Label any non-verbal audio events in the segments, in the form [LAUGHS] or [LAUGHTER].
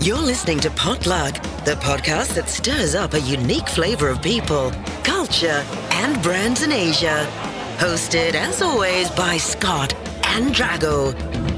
You're listening to Potluck, the podcast that stirs up a unique flavor of people, culture, and brands in Asia. Hosted, as always, by Scott and Drago.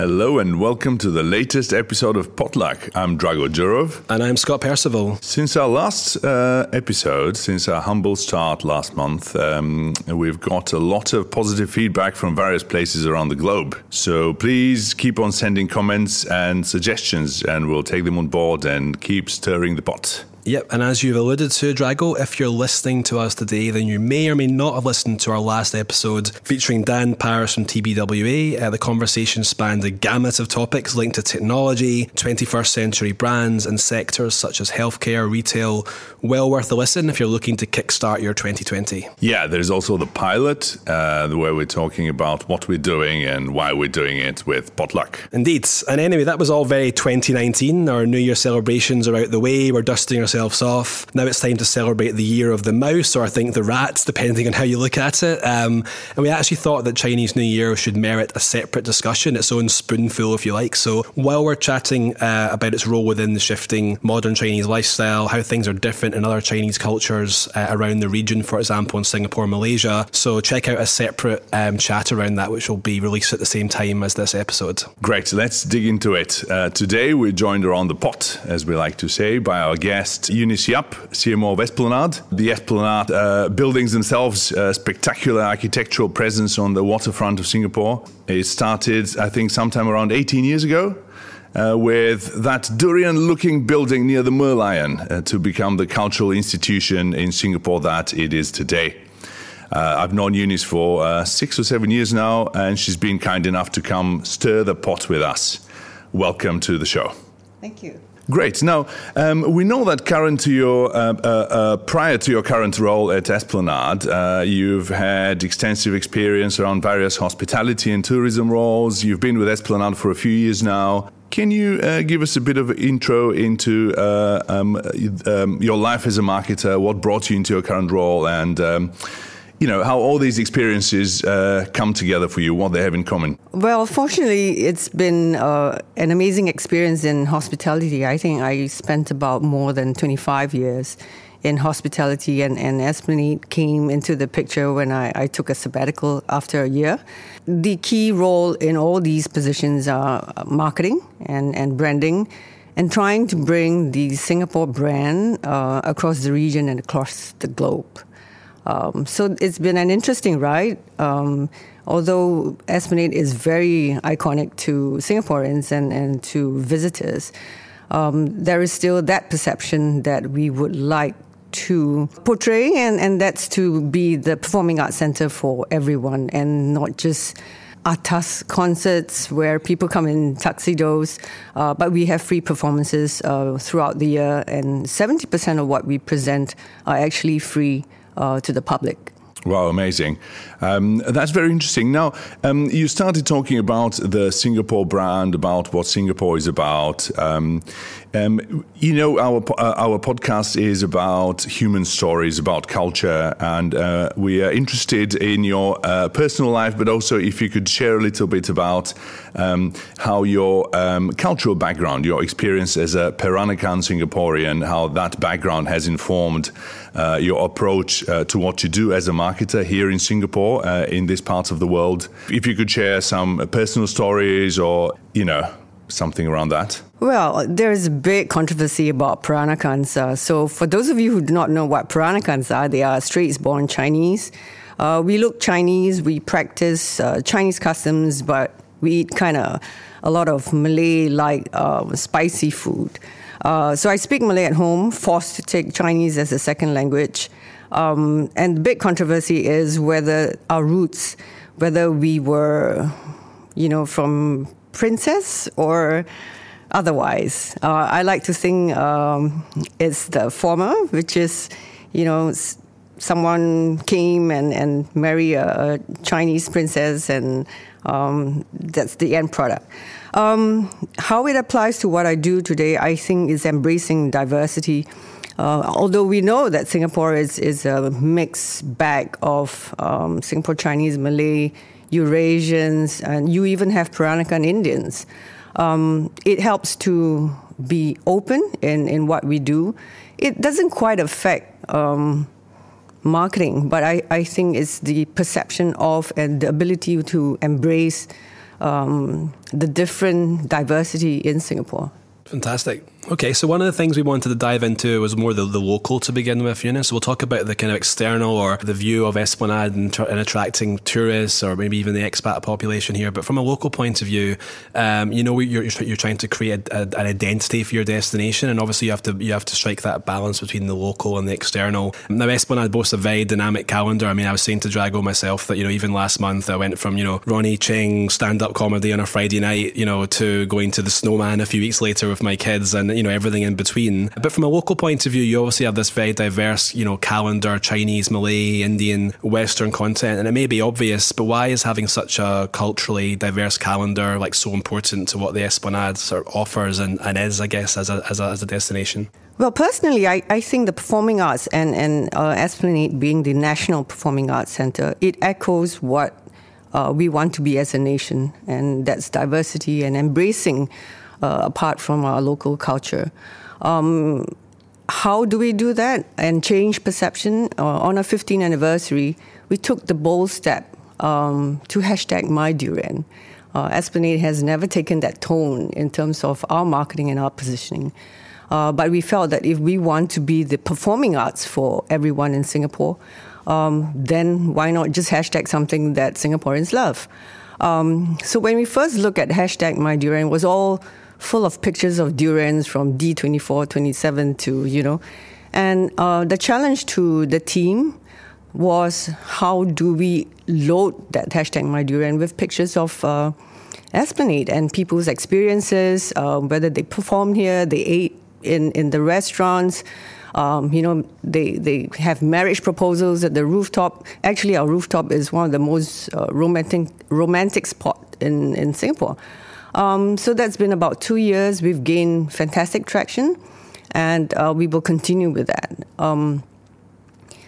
Hello and welcome to the latest episode of Potluck. I'm Drago Jurov. And I'm Scott Percival. Since our last uh, episode, since our humble start last month, um, we've got a lot of positive feedback from various places around the globe. So please keep on sending comments and suggestions, and we'll take them on board and keep stirring the pot. Yep, and as you've alluded to, Drago, if you're listening to us today, then you may or may not have listened to our last episode featuring Dan Paris from TBWA. Uh, the conversation spanned a gamut of topics linked to technology, 21st century brands, and sectors such as healthcare, retail. Well worth a listen if you're looking to kickstart your 2020. Yeah, there's also the pilot, uh, where we're talking about what we're doing and why we're doing it with Potluck. Indeed. And anyway, that was all very 2019. Our New Year celebrations are out the way. We're dusting our ourselves off. Now it's time to celebrate the year of the mouse, or I think the rats, depending on how you look at it. Um, and we actually thought that Chinese New Year should merit a separate discussion, its own spoonful, if you like. So while we're chatting uh, about its role within the shifting modern Chinese lifestyle, how things are different in other Chinese cultures uh, around the region, for example, in Singapore, Malaysia. So check out a separate um, chat around that, which will be released at the same time as this episode. Great. Let's dig into it. Uh, today we're joined around the pot, as we like to say, by our guest Eunice Yap, CMO of Esplanade. The Esplanade uh, buildings themselves, uh, spectacular architectural presence on the waterfront of Singapore. It started, I think, sometime around 18 years ago. Uh, with that durian looking building near the Merlion uh, to become the cultural institution in Singapore that it is today. Uh, I've known Eunice for uh, six or seven years now, and she's been kind enough to come stir the pot with us. Welcome to the show. Thank you. Great. Now um, we know that current to your uh, uh, uh, prior to your current role at Esplanade, uh, you've had extensive experience around various hospitality and tourism roles. You've been with Esplanade for a few years now. Can you uh, give us a bit of intro into uh, um, um, your life as a marketer? What brought you into your current role, and um, you know how all these experiences uh, come together for you, what they have in common. Well, fortunately, it's been uh, an amazing experience in hospitality. I think I spent about more than 25 years in hospitality, and, and Esplanade came into the picture when I, I took a sabbatical after a year. The key role in all these positions are marketing and, and branding and trying to bring the Singapore brand uh, across the region and across the globe. Um, so it's been an interesting ride. Um, although Esplanade is very iconic to Singaporeans and, and to visitors, um, there is still that perception that we would like to portray, and, and that's to be the performing arts center for everyone and not just atas concerts where people come in tuxedos, uh, but we have free performances uh, throughout the year, and 70% of what we present are actually free uh, to the public. Wow, amazing. Um, that's very interesting. Now, um, you started talking about the Singapore brand, about what Singapore is about. Um, um you know, our uh, our podcast is about human stories, about culture, and uh, we are interested in your uh, personal life, but also if you could share a little bit about um, how your um, cultural background, your experience as a Peranakan Singaporean, how that background has informed uh, your approach uh, to what you do as a marketer here in Singapore, uh, in this part of the world. If you could share some personal stories or, you know, something around that? Well, there's a big controversy about Peranakans. Uh, so, for those of you who do not know what Peranakans are, they are Straits born Chinese. Uh, we look Chinese, we practice uh, Chinese customs, but we eat kind of a lot of Malay like uh, spicy food. Uh, so I speak Malay at home, forced to take Chinese as a second language. Um, and the big controversy is whether our roots, whether we were, you know, from princess or otherwise. Uh, I like to think um, it's the former, which is, you know, someone came and, and married a, a Chinese princess, and um, that's the end product. Um, how it applies to what I do today, I think, is embracing diversity. Uh, although we know that Singapore is, is a mixed bag of um, Singapore Chinese, Malay, Eurasians, and you even have Peranakan Indians. Um, it helps to be open in, in what we do. It doesn't quite affect um, marketing, but I, I think it's the perception of and the ability to embrace um, the different diversity in Singapore. Fantastic. Okay, so one of the things we wanted to dive into was more the, the local to begin with, you know. So we'll talk about the kind of external or the view of Esplanade and, and attracting tourists or maybe even the expat population here. But from a local point of view, um, you know, you're, you're trying to create a, an identity for your destination, and obviously you have to you have to strike that balance between the local and the external. Now, Esplanade boasts a very dynamic calendar. I mean, I was saying to Drago myself that you know even last month I went from you know Ronnie Chieng stand up comedy on a Friday night, you know, to going to the Snowman a few weeks later with my kids and you know everything in between. But from a local point of view, you obviously have this very diverse you know calendar: Chinese, Malay, Indian, Western content, and it may be obvious, but why is having such a culturally diverse calendar like so important to what the Esplanade sort of offers and, and is, I guess, as a, as a, as a destination? Well, personally, I, I think the performing arts and, and uh, Esplanade being the National Performing Arts Center, it echoes what uh, we want to be as a nation, and that's diversity and embracing uh, apart from our local culture. Um, how do we do that and change perception? Uh, on our 15th anniversary, we took the bold step um, to hashtag my durian. Uh, Esplanade has never taken that tone in terms of our marketing and our positioning. Uh, but we felt that if we want to be the performing arts for everyone in Singapore, um, then why not just hashtag something that Singaporeans love? Um, so when we first looked at hashtag my durian, was all full of pictures of durians from D24, 27 to, you know. And uh, the challenge to the team was how do we load that hashtag my durian with pictures of uh, Esplanade and people's experiences, uh, whether they performed here, they ate in, in the restaurants. Um, you know, they, they have marriage proposals at the rooftop. Actually, our rooftop is one of the most uh, romantic romantic spot in, in Singapore. Um, so that's been about two years. We've gained fantastic traction, and uh, we will continue with that. Um,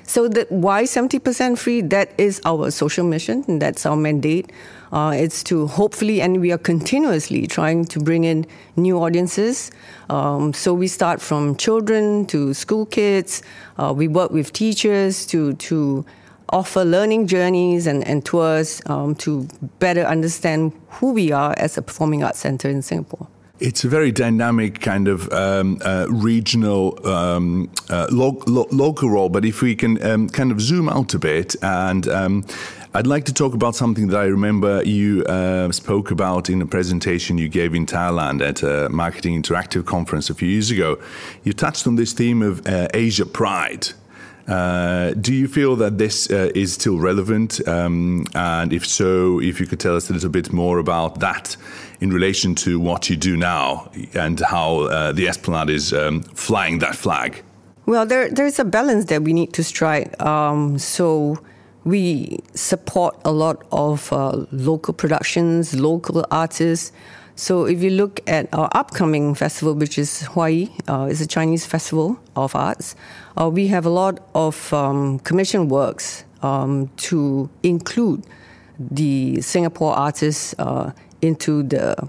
so that why 70% free? That is our social mission, and that's our mandate. Uh, it's to hopefully, and we are continuously trying to bring in new audiences. Um, so we start from children to school kids. Uh, we work with teachers to to offer learning journeys and, and tours um, to better understand who we are as a performing arts center in Singapore. It's a very dynamic kind of um, uh, regional, um, uh, lo- lo- local role. But if we can um, kind of zoom out a bit, and um, I'd like to talk about something that I remember you uh, spoke about in a presentation you gave in Thailand at a Marketing Interactive conference a few years ago. You touched on this theme of uh, Asia Pride. Uh, do you feel that this uh, is still relevant? Um, and if so, if you could tell us a little bit more about that in relation to what you do now and how uh, the Esplanade is um, flying that flag? Well, there, there's a balance that we need to strike. Um, so we support a lot of uh, local productions, local artists. So if you look at our upcoming festival, which is Huayi, uh, it's a Chinese festival of arts, uh, we have a lot of um, commission works um, to include the Singapore artists uh, into the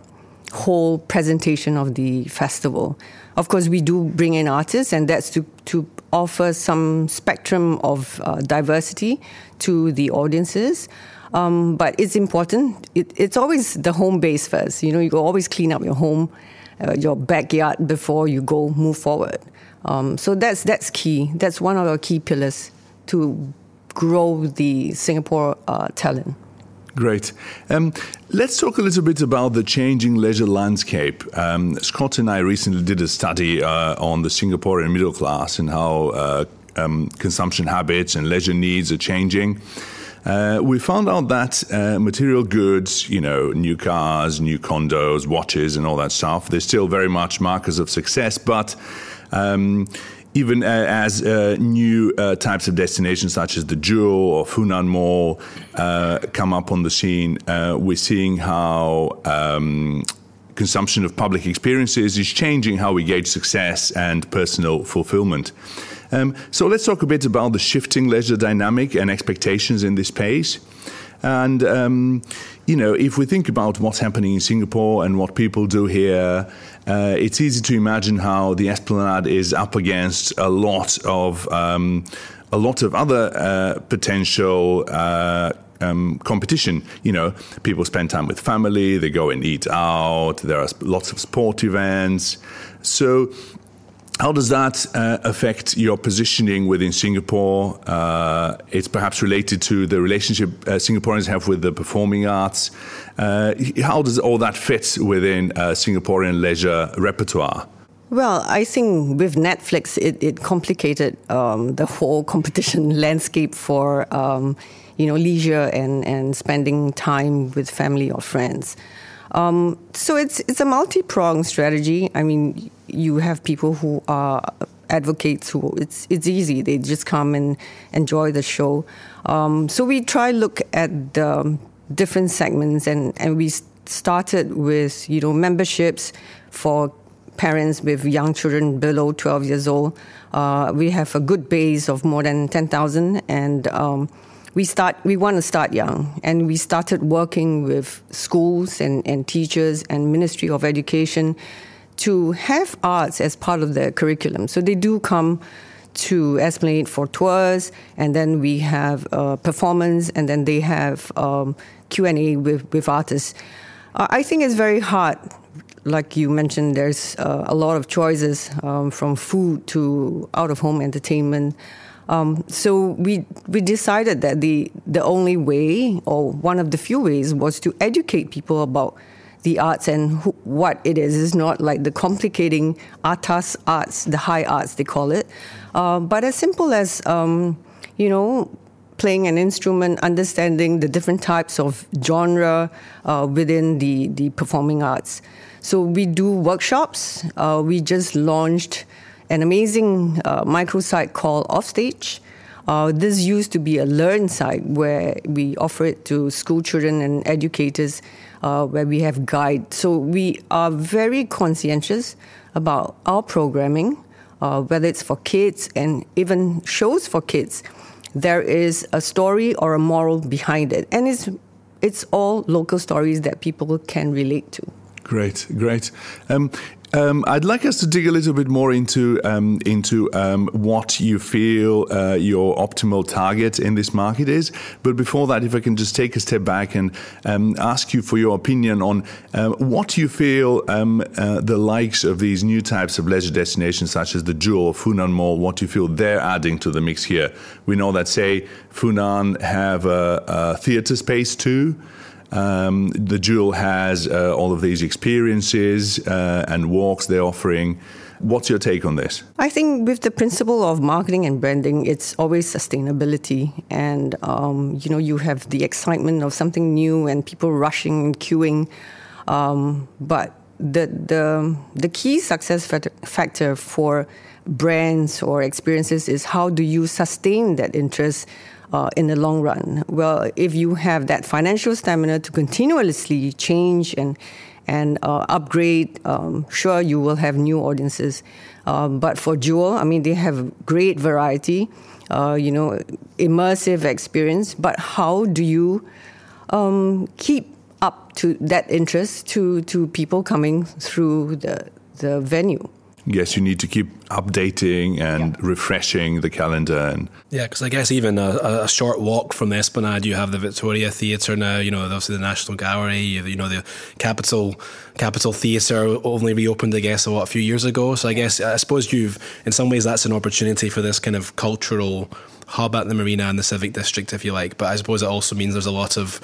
whole presentation of the festival. Of course, we do bring in artists, and that's to, to offer some spectrum of uh, diversity to the audiences. Um, but it's important. It, it's always the home base first. You know, you always clean up your home, uh, your backyard before you go move forward. Um, so that's that's key. That's one of our key pillars to grow the Singapore uh, talent. Great. Um, let's talk a little bit about the changing leisure landscape. Um, Scott and I recently did a study uh, on the Singaporean middle class and how uh, um, consumption habits and leisure needs are changing. Uh, we found out that uh, material goods, you know, new cars, new condos, watches, and all that stuff, they're still very much markers of success, but um, even uh, as uh, new uh, types of destinations such as the Jewel or Funan Mall uh, come up on the scene, uh, we're seeing how um, consumption of public experiences is changing how we gauge success and personal fulfillment. Um, so let's talk a bit about the shifting leisure dynamic and expectations in this space. And, um, you know, if we think about what's happening in Singapore and what people do here, uh, it's easy to imagine how the Esplanade is up against a lot of um, a lot of other uh, potential. Uh, um, competition. You know, people spend time with family, they go and eat out, there are lots of sport events. So, how does that uh, affect your positioning within Singapore? Uh, it's perhaps related to the relationship uh, Singaporeans have with the performing arts. Uh, how does all that fit within uh, Singaporean leisure repertoire? Well, I think with Netflix, it, it complicated um, the whole [LAUGHS] competition landscape for um, you know leisure and, and spending time with family or friends. Um, so it's it's a multi-pronged strategy. I mean, you have people who are advocates who it's it's easy. They just come and enjoy the show. Um, so we try look at the different segments, and and we started with you know memberships for parents with young children below 12 years old. Uh, we have a good base of more than 10,000 and um, we start we want to start young and we started working with schools and, and teachers and ministry of education to have arts as part of their curriculum. So they do come to Esplanade for tours and then we have uh, performance and then they have um, q&a with, with artists. Uh, i think it's very hard like you mentioned there's uh, a lot of choices um, from food to out of home entertainment. Um, so we we decided that the the only way, or one of the few ways, was to educate people about the arts and who, what it is. It's not like the complicating atas arts, the high arts they call it, uh, but as simple as um, you know playing an instrument, understanding the different types of genre uh, within the the performing arts. So we do workshops. Uh, we just launched an amazing uh, microsite called Offstage. Uh, this used to be a learn site where we offer it to school children and educators, uh, where we have guides. So we are very conscientious about our programming, uh, whether it's for kids and even shows for kids. There is a story or a moral behind it, and it's it's all local stories that people can relate to. Great, great. Um, um, I'd like us to dig a little bit more into um, into um, what you feel uh, your optimal target in this market is. But before that, if I can just take a step back and um, ask you for your opinion on uh, what you feel um, uh, the likes of these new types of leisure destinations, such as the Jewel, Funan Mall, what you feel they're adding to the mix here. We know that, say, Funan have a, a theatre space too. Um, the Jewel has uh, all of these experiences uh, and walks they're offering. What's your take on this? I think with the principle of marketing and branding, it's always sustainability, and um, you know you have the excitement of something new and people rushing and queuing, um, but the the the key success factor for brands or experiences is how do you sustain that interest uh, in the long run. Well, if you have that financial stamina to continuously change and and uh, upgrade, um, sure you will have new audiences. Um, but for Jewel, I mean, they have great variety, uh, you know, immersive experience. But how do you um, keep up to that interest to to people coming through the the venue? Yes, you need to keep updating and yeah. refreshing the calendar. And yeah, because I guess even a, a, short walk from the Esplanade, you have the Victoria Theatre now. You know, obviously the National Gallery. You, you know, the Capitol Capitol Theatre only reopened, I guess, what, a few years ago. So I guess I suppose you've, in some ways, that's an opportunity for this kind of cultural hub at the marina and the civic district, if you like. But I suppose it also means there's a lot of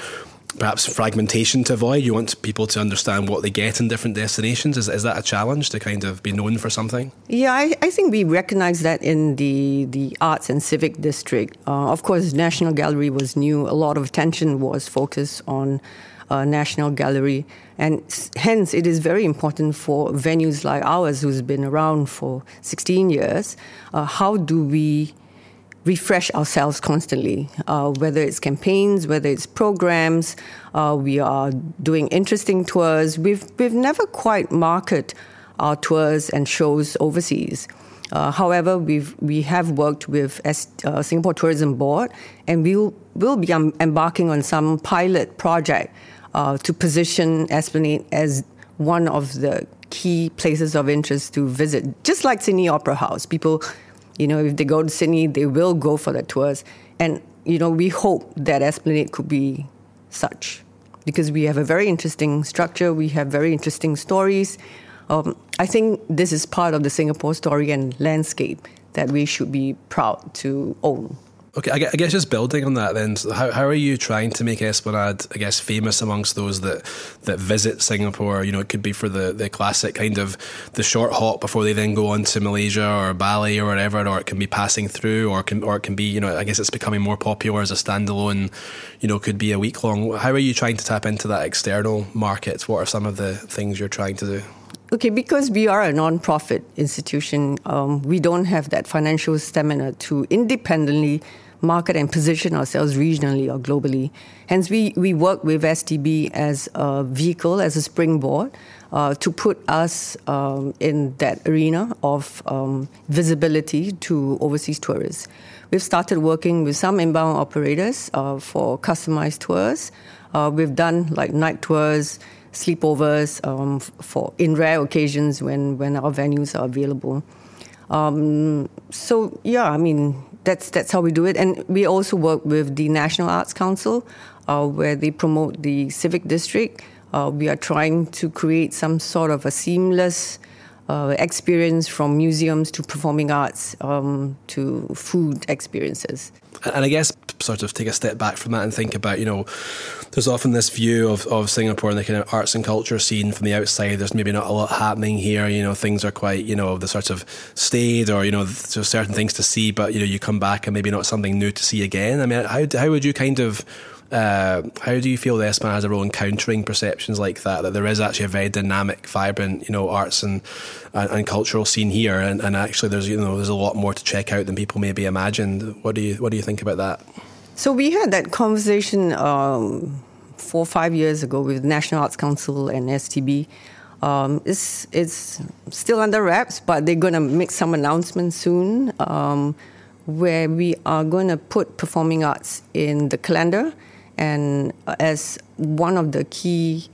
perhaps fragmentation to avoid? You want people to understand what they get in different destinations. Is, is that a challenge to kind of be known for something? Yeah, I, I think we recognize that in the, the arts and civic district. Uh, of course, National Gallery was new. A lot of attention was focused on uh, National Gallery. And hence, it is very important for venues like ours, who's been around for 16 years. Uh, how do we refresh ourselves constantly, uh, whether it's campaigns, whether it's programs. Uh, we are doing interesting tours. We've, we've never quite marketed our tours and shows overseas. Uh, however, we've we have worked with uh, Singapore Tourism Board, and we'll will be um, embarking on some pilot project uh, to position Esplanade as one of the key places of interest to visit, just like Sydney Opera House. People, you know, if they go to Sydney, they will go for the tours, and you know, we hope that Esplanade could be such because we have a very interesting structure, we have very interesting stories. Um, I think this is part of the Singapore story and landscape that we should be proud to own. Okay, I guess just building on that, then, how, how are you trying to make Esplanade, I guess, famous amongst those that that visit Singapore? You know, it could be for the, the classic kind of the short hop before they then go on to Malaysia or Bali or whatever, or it can be passing through, or can or it can be, you know, I guess it's becoming more popular as a standalone. You know, could be a week long. How are you trying to tap into that external market? What are some of the things you're trying to do? Okay, because we are a non-profit institution, um, we don't have that financial stamina to independently market and position ourselves regionally or globally. Hence, we, we work with STB as a vehicle, as a springboard, uh, to put us um, in that arena of um, visibility to overseas tourists. We've started working with some inbound operators uh, for customized tours. Uh, we've done like night tours sleepovers um, for in rare occasions when, when our venues are available. Um, so yeah, I mean that's that's how we do it, and we also work with the National Arts Council, uh, where they promote the civic district. Uh, we are trying to create some sort of a seamless uh, experience from museums to performing arts um, to food experiences. And I guess sort of take a step back from that and think about, you know, there's often this view of, of Singapore and the kind of arts and culture scene from the outside. There's maybe not a lot happening here. You know, things are quite, you know, the sort of stayed or, you know, certain things to see, but, you know, you come back and maybe not something new to see again. I mean, how, how would you kind of uh, how do you feel the a role in countering perceptions like that? That there is actually a very dynamic, vibrant, you know, arts and and, and, cultural scene here, and, and actually there's you know there's a lot more to check out than people maybe imagined. What do you what do you think about that? So we had that conversation um, four or five years ago with National Arts Council and STB. Um, it's it's still under wraps, but they're going to make some announcements soon, um, where we are going to put performing arts in the calendar and as one of the key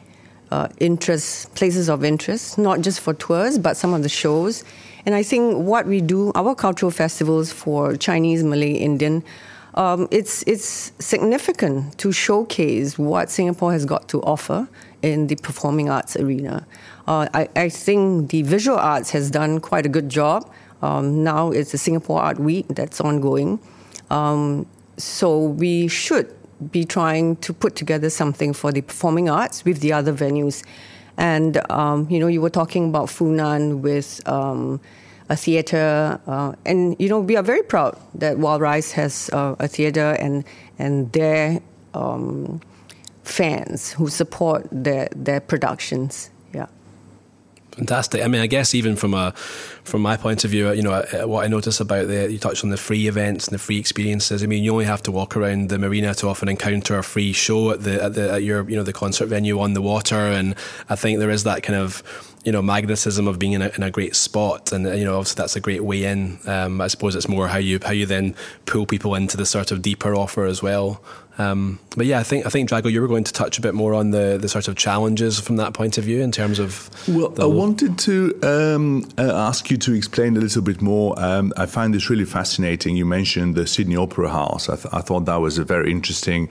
uh, interest places of interest, not just for tours but some of the shows. And I think what we do, our cultural festivals for Chinese, Malay, Indian, um, it's it's significant to showcase what Singapore has got to offer in the performing arts arena. Uh, I, I, think the visual arts has done quite a good job. Um, now it's the Singapore Art Week that's ongoing. Um, so we should be trying to put together something for the performing arts with the other venues. And, um, you know, you were talking about Funan with um, a theater. Uh, and, you know, we are very proud that Wild Rice has uh, a theater and, and their um, fans who support their, their productions. Fantastic. I mean, I guess even from a from my point of view, you know, uh, what I notice about the you touched on the free events and the free experiences. I mean, you only have to walk around the marina to often encounter a free show at the at the at your you know the concert venue on the water, and I think there is that kind of you know magnetism of being in a, in a great spot, and you know obviously that's a great way in. Um, I suppose it's more how you how you then pull people into the sort of deeper offer as well. Um, but yeah, I think I think Drago, you were going to touch a bit more on the, the sort of challenges from that point of view in terms of. Well, I wanted to um, uh, ask you to explain a little bit more. Um, I find this really fascinating. You mentioned the Sydney Opera House. I, th- I thought that was a very interesting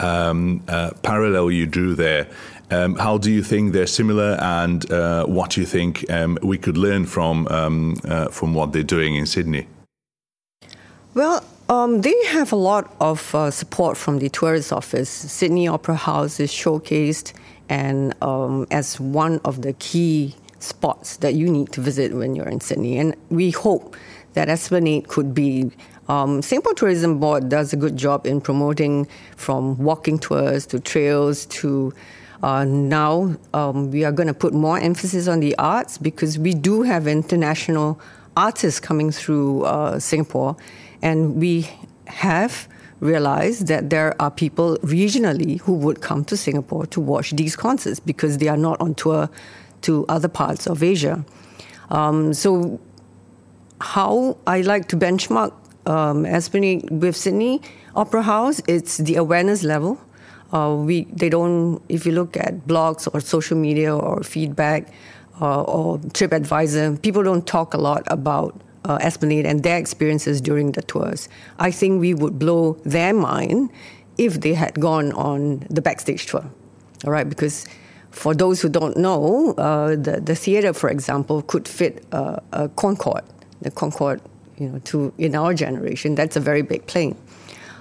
um, uh, parallel you drew there. Um, how do you think they're similar, and uh, what do you think um, we could learn from uh, from what they're doing in Sydney? Well, um, they have a lot of uh, support from the tourist office. Sydney Opera House is showcased and um, as one of the key spots that you need to visit when you're in Sydney. And we hope that Esplanade could be. Um, Singapore Tourism Board does a good job in promoting from walking tours to trails to uh, now um, we are going to put more emphasis on the arts because we do have international artists coming through uh, Singapore and we have realized that there are people regionally who would come to Singapore to watch these concerts because they are not on tour to other parts of Asia. Um, so how I like to benchmark um, Esplanade with Sydney Opera House, it's the awareness level. Uh, we they don't if you look at blogs or social media or feedback uh, or TripAdvisor, people don't talk a lot about uh, Esplanade and their experiences during the tours. I think we would blow their mind if they had gone on the backstage tour. All right, because for those who don't know, uh, the the theater, for example, could fit a Concorde. The Concorde, you know, to in our generation, that's a very big plane,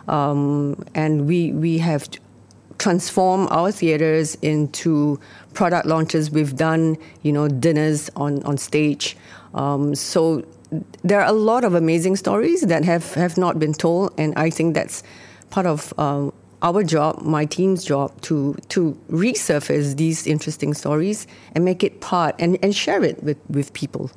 um, and we we have transformed our theaters into product launches. We've done, you know, dinners on on stage. Um, so there are a lot of amazing stories that have, have not been told, and I think that's part of um, our job, my team's job, to to resurface these interesting stories and make it part and, and share it with, with people.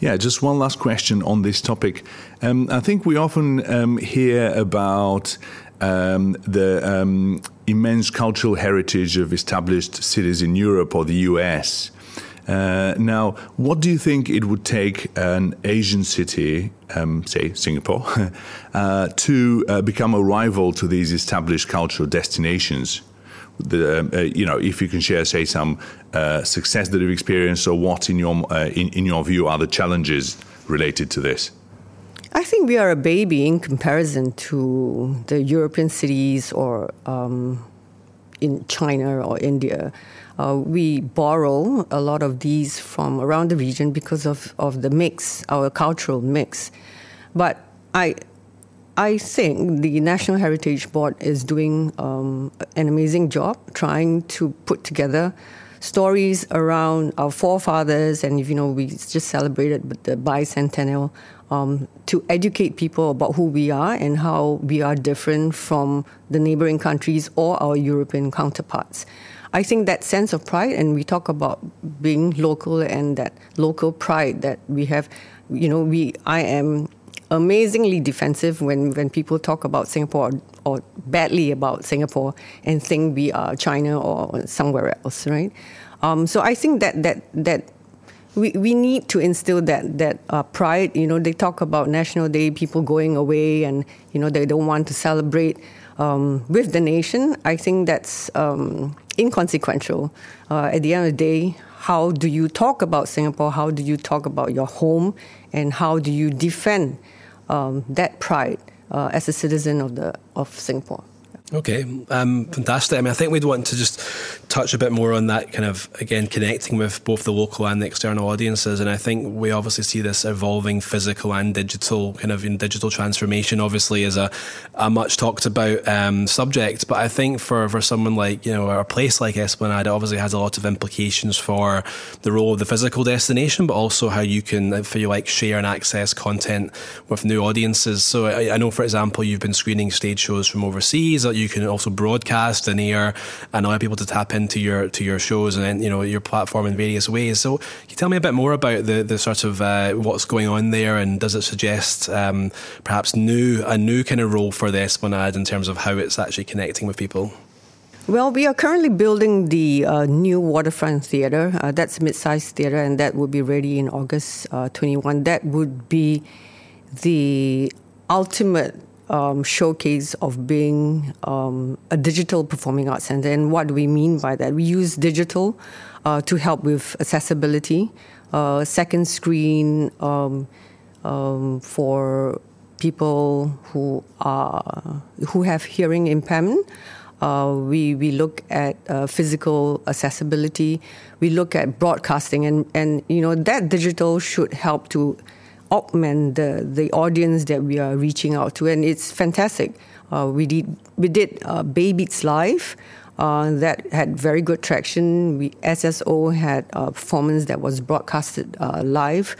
Yeah, just one last question on this topic. Um, I think we often um, hear about um, the um, immense cultural heritage of established cities in Europe or the US. Uh, now, what do you think it would take an Asian city, um, say Singapore, [LAUGHS] uh, to uh, become a rival to these established cultural destinations? The, um, uh, you know, if you can share, say, some uh, success that you've experienced, or what, in your uh, in, in your view, are the challenges related to this? I think we are a baby in comparison to the European cities or um, in China or India. Uh, we borrow a lot of these from around the region because of, of the mix, our cultural mix. But I, I think the National Heritage Board is doing um, an amazing job trying to put together stories around our forefathers, and if you know we just celebrated the bicentennial um, to educate people about who we are and how we are different from the neighboring countries or our European counterparts. I think that sense of pride, and we talk about being local and that local pride that we have. You know, we I am amazingly defensive when, when people talk about Singapore or, or badly about Singapore and think we are China or somewhere else, right? Um, so I think that that that we, we need to instill that that uh, pride. You know, they talk about National Day, people going away, and you know they don't want to celebrate um, with the nation. I think that's um, inconsequential. Uh, at the end of the day, how do you talk about Singapore? How do you talk about your home? And how do you defend um, that pride uh, as a citizen of, the, of Singapore? Okay, um, fantastic. I mean, I think we'd want to just touch a bit more on that kind of, again, connecting with both the local and the external audiences. And I think we obviously see this evolving physical and digital kind of in digital transformation, obviously, is a, a much talked about um, subject. But I think for, for someone like, you know, a place like Esplanade, it obviously has a lot of implications for the role of the physical destination, but also how you can, if you like, share and access content with new audiences. So I, I know, for example, you've been screening stage shows from overseas that you can also broadcast and air and allow people to tap into your to your shows and you know your platform in various ways. So, can you tell me a bit more about the the sort of uh, what's going on there, and does it suggest um, perhaps new a new kind of role for the Esplanade in terms of how it's actually connecting with people? Well, we are currently building the uh, new waterfront theater. Uh, that's a mid-sized theater, and that will be ready in August uh, 21. That would be the ultimate um, showcase of being um, a digital performing arts center. And what do we mean by that? We use digital uh, to help with accessibility, uh, second screen um, um for people who are who have hearing impairment. Uh, we we look at uh, physical accessibility. We look at broadcasting, and and you know that digital should help to augment the, the audience that we are reaching out to, and it's fantastic. Uh, we did we did uh, Baybeats Live. Uh, that had very good traction. We, SSO had a performance that was broadcasted uh, live.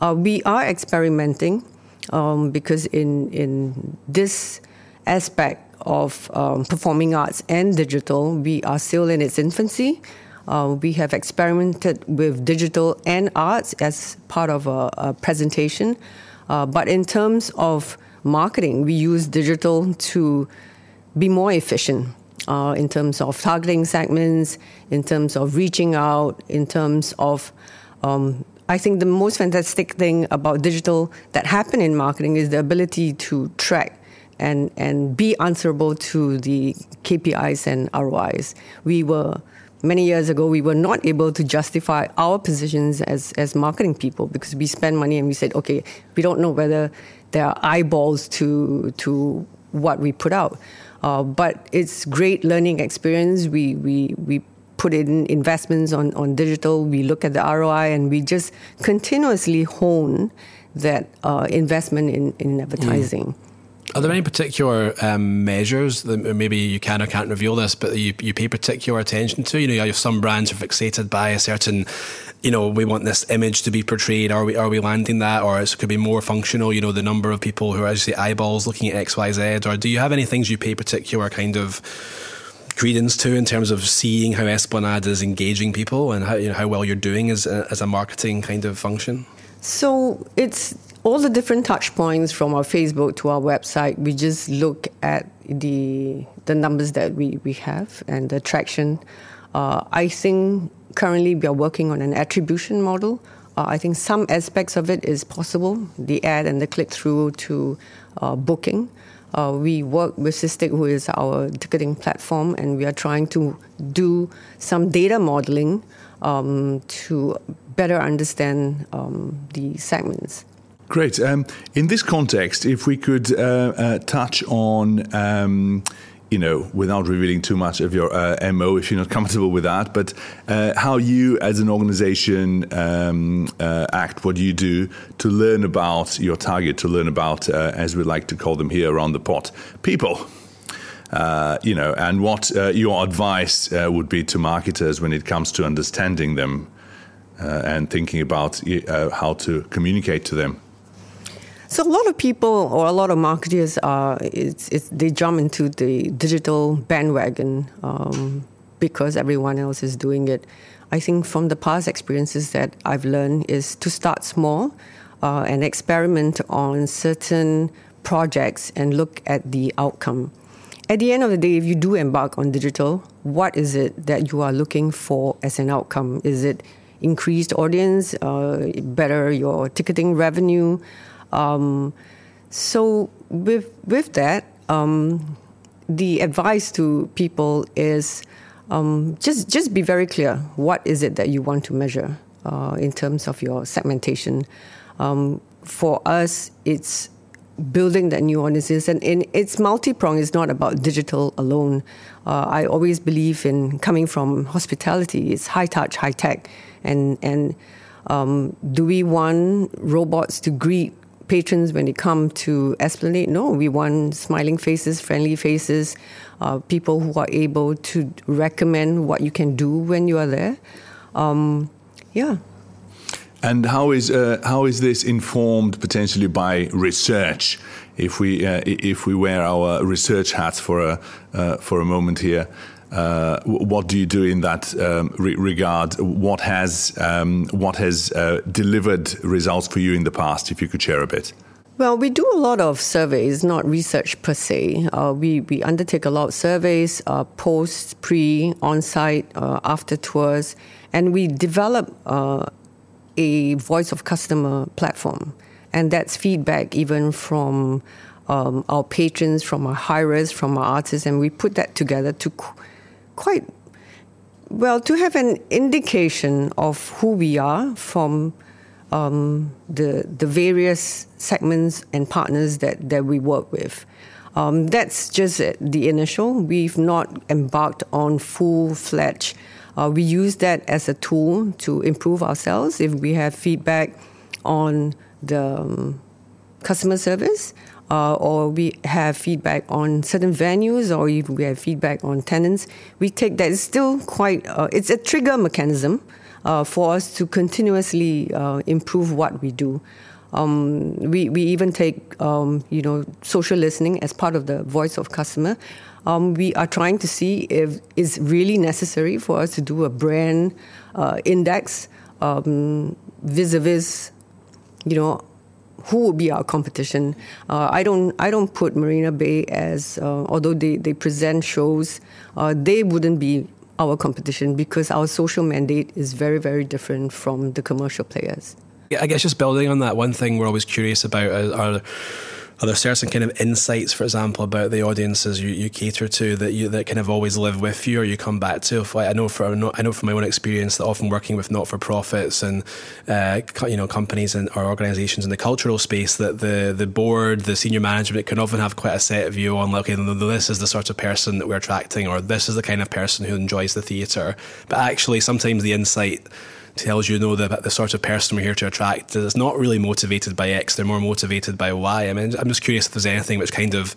Uh, we are experimenting um, because in in this aspect of um, performing arts and digital, we are still in its infancy. Uh, we have experimented with digital and arts as part of a, a presentation. Uh, but in terms of marketing, we use digital to be more efficient uh, in terms of targeting segments, in terms of reaching out, in terms of um, I think the most fantastic thing about digital that happened in marketing is the ability to track and, and be answerable to the KPIs and ROIs. We were many years ago we were not able to justify our positions as, as marketing people because we spend money and we said, okay, we don't know whether there are eyeballs to to what we put out. Uh, but it's great learning experience. We we we put in investments on, on digital. We look at the ROI and we just continuously hone that uh, investment in, in advertising. Mm. Are there any particular um, measures that maybe you can or can't reveal this, but you, you pay particular attention to? You know, some brands are fixated by a certain, you know, we want this image to be portrayed. Are we are we landing that, or it could be more functional? You know, the number of people who are actually eyeballs looking at X, Y, Z. Or do you have any things you pay particular kind of credence to in terms of seeing how Esplanade is engaging people and how you know how well you're doing as a, as a marketing kind of function? So it's all the different touch points from our Facebook to our website. We just look at the the numbers that we, we have and the traction. Uh, I think currently we are working on an attribution model. Uh, I think some aspects of it is possible, the ad and the click through to uh, booking. Uh, we work with SISTIC, who is our ticketing platform, and we are trying to do some data modeling um, to better understand um, the segments. Great. Um, in this context, if we could uh, uh, touch on, um, you know, without revealing too much of your uh, MO, if you're not [LAUGHS] comfortable with that, but uh, how you as an organization um, uh, act, what you do to learn about your target, to learn about, uh, as we like to call them here around the pot, people. you know, and what your advice would be to marketers when it comes to understanding them and thinking about how to communicate to them. So a lot of people or a lot of marketers are it's, it's, they jump into the digital bandwagon um, because everyone else is doing it. I think from the past experiences that I've learned is to start small uh, and experiment on certain projects and look at the outcome. At the end of the day, if you do embark on digital, what is it that you are looking for as an outcome? Is it increased audience, uh, better your ticketing revenue? Um, so with with that, um, the advice to people is um, just just be very clear. What is it that you want to measure uh, in terms of your segmentation? Um, for us, it's building that new audiences, and, and it's multi-pronged. It's not about digital alone. Uh, I always believe in coming from hospitality. It's high touch, high tech, and and um, do we want robots to greet patrons when they come to Esplanade. No, we want smiling faces, friendly faces, uh, people who are able to recommend what you can do when you are there. Um, yeah. And how is uh, how is this informed potentially by research? If we uh, if we wear our research hats for a uh, for a moment here, uh, what do you do in that um, re regard? What has um, what has uh, delivered results for you in the past? If you could share a bit. Well, we do a lot of surveys, not research per se. Uh, we, we undertake a lot of surveys, uh, post, pre, on site, uh, after tours, and we develop uh, a voice of customer platform. And that's feedback even from um, our patrons, from our hirers, from our artists, and we put that together to quite well to have an indication of who we are from um, the the various segments and partners that, that we work with. Um, that's just the initial. We've not embarked on full fledged. Uh, we use that as a tool to improve ourselves. If we have feedback on the um, customer service, uh, or we have feedback on certain venues, or even we have feedback on tenants, we take that. It's still quite, uh, it's a trigger mechanism uh, for us to continuously uh, improve what we do. Um, we, we even take, um, you know, social listening as part of the voice of customer. Um, we are trying to see if it's really necessary for us to do a brand uh, index um, vis-a-vis, you know, who would be our competition. Uh, I don't I don't put Marina Bay as uh, although they, they present shows, uh, they wouldn't be our competition because our social mandate is very, very different from the commercial players. I guess just building on that, one thing we're always curious about are are there certain kind of insights, for example, about the audiences you, you cater to that you that kind of always live with you or you come back to? If I, I know for I know from my own experience that often working with not for profits and uh, you know companies and or organisations in the cultural space that the the board, the senior management can often have quite a set view on like okay, this is the sort of person that we're attracting or this is the kind of person who enjoys the theatre. But actually, sometimes the insight tells you know the, the sort of person we're here to attract is not really motivated by X, they're more motivated by Y. I mean, I'm just curious if there's anything which kind of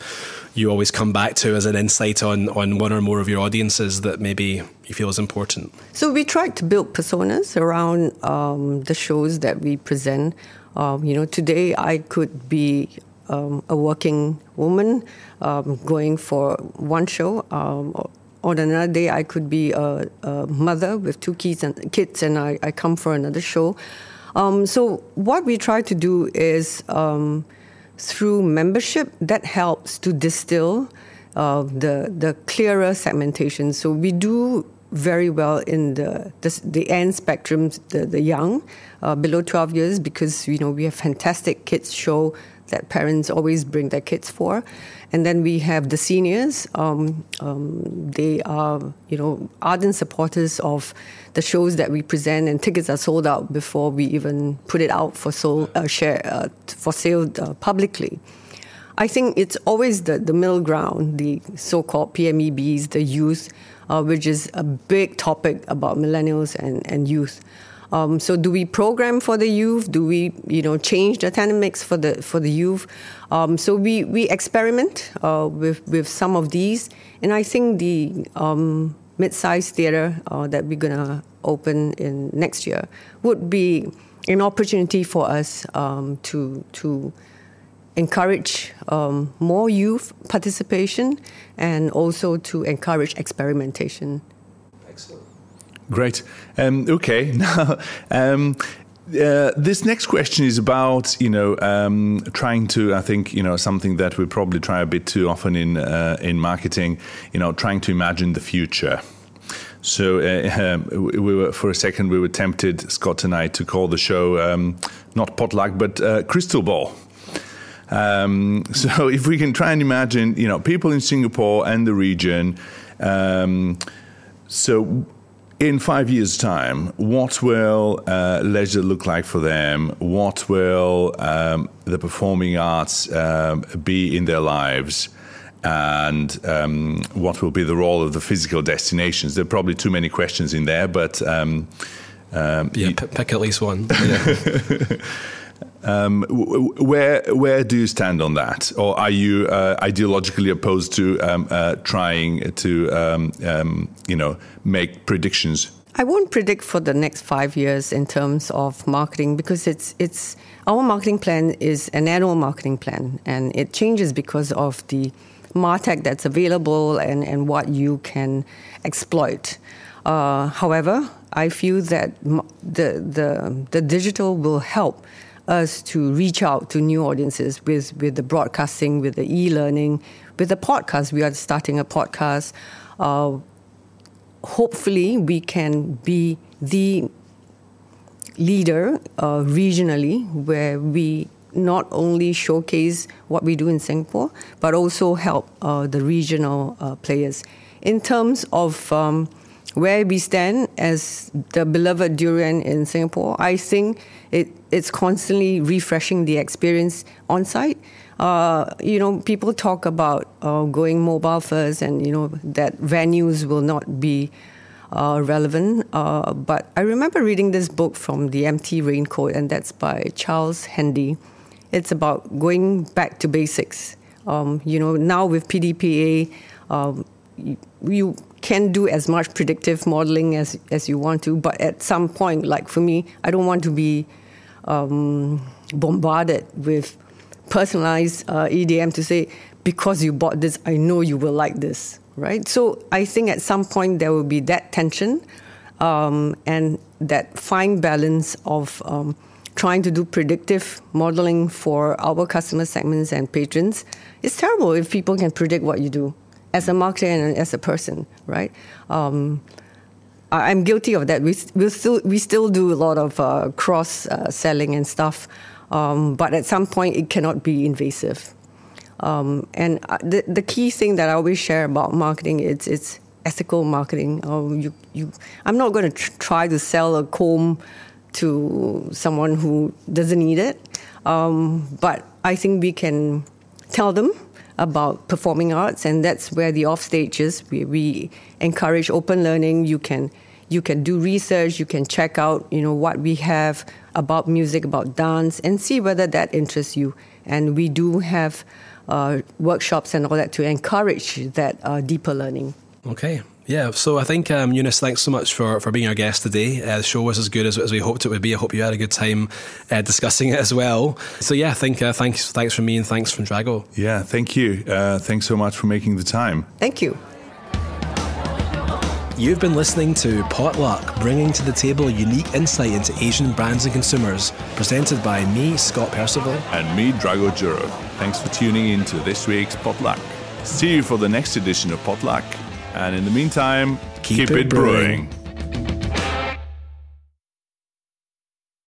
you always come back to as an insight on, on one or more of your audiences that maybe you feel is important. So we tried to build personas around um, the shows that we present. Um, you know, today I could be um, a working woman um, going for one show um, on another day I could be a, a mother with two kids and kids, and I, I come for another show. Um, so what we try to do is um, through membership that helps to distill uh, the the clearer segmentation. So we do very well in the the, the end spectrum, the the young, uh, below 12 years, because you know we have fantastic kids show that parents always bring their kids for. And then we have the seniors. Um, um, they are, you know, ardent supporters of the shows that we present, and tickets are sold out before we even put it out for sold, uh, share uh, for sale uh, publicly. I think it's always the, the middle ground, the so-called PMEBs, the youth, uh, which is a big topic about millennials and, and youth. Um, so do we program for the youth? Do we, you know, change the attendance mix for the for the youth? Um, so we we experiment uh, with with some of these, and I think the um, mid-sized theater uh, that we're gonna open in next year would be an opportunity for us um, to to encourage um, more youth participation and also to encourage experimentation. Great. Um, okay. [LAUGHS] Now, um, uh, this next question is about you know um, trying to I think you know something that we probably try a bit too often in uh, in marketing you know trying to imagine the future. So uh, we were for a second we were tempted Scott and I to call the show um, not potluck but uh, crystal ball. Um, [LAUGHS] so if we can try and imagine you know people in Singapore and the region. Um, so in five years' time, what will uh, leisure look like for them? What will um, the performing arts um, be in their lives? And um, what will be the role of the physical destinations? There are probably too many questions in there, but. Um, um, yeah, pick at least one. [LAUGHS] [LAUGHS] [LAUGHS] Um, where where do you stand on that, or are you uh, ideologically opposed to um, uh, trying to um, um, you know make predictions? I won't predict for the next five years in terms of marketing because it's it's our marketing plan is an annual marketing plan and it changes because of the martech that's available and, and what you can exploit. Uh, however, I feel that the the the digital will help us to reach out to new audiences with, with the broadcasting, with the e learning, with the podcast. We are starting a podcast. Uh, hopefully, we can be the leader uh, regionally where we not only showcase what we do in Singapore, but also help uh, the regional uh, players. In terms of um, where we stand as the beloved durian in Singapore, I think it, it's constantly refreshing the experience on site. Uh, you know, people talk about uh, going mobile first, and you know that venues will not be uh, relevant. Uh, but I remember reading this book from the Empty Raincoat, and that's by Charles Handy. It's about going back to basics. Um, you know, now with PDPA, um, you, you can do as much predictive modeling as, as you want to, but at some point, like for me, I don't want to be um, bombarded with personalized uh, EDM to say, because you bought this, I know you will like this, right? So I think at some point there will be that tension um, and that fine balance of um, trying to do predictive modeling for our customer segments and patrons. It's terrible if people can predict what you do as a marketer and as a person, right? Um, I'm guilty of that. We we still we still do a lot of uh, cross uh, selling and stuff, um, but at some point it cannot be invasive. Um, and uh, the the key thing that I always share about marketing it's it's ethical marketing. Um, you you I'm not going to tr- try to sell a comb to someone who doesn't need it, um, but I think we can tell them about performing arts, and that's where the off stage is. We, we encourage open learning. You can you can do research. You can check out you know what we have about music, about dance, and see whether that interests you. And we do have uh, workshops and all that to encourage that uh, deeper learning. Okay. Yeah, so I think um, Eunice, thanks so much for, for being our guest today. Uh, the show was as good as, as we hoped it would be. I hope you had a good time uh, discussing it as well. So yeah, I think uh, thanks thanks from me and thanks from Drago. Yeah, thank you. Uh, thanks so much for making the time. Thank you. You've been listening to Potluck, bringing to the table unique insight into Asian brands and consumers, presented by me, Scott Percival. And me, Drago Juro. Thanks for tuning in to this week's Potluck. See you for the next edition of Potluck. And in the meantime, Keep keep, it brewing. brewing.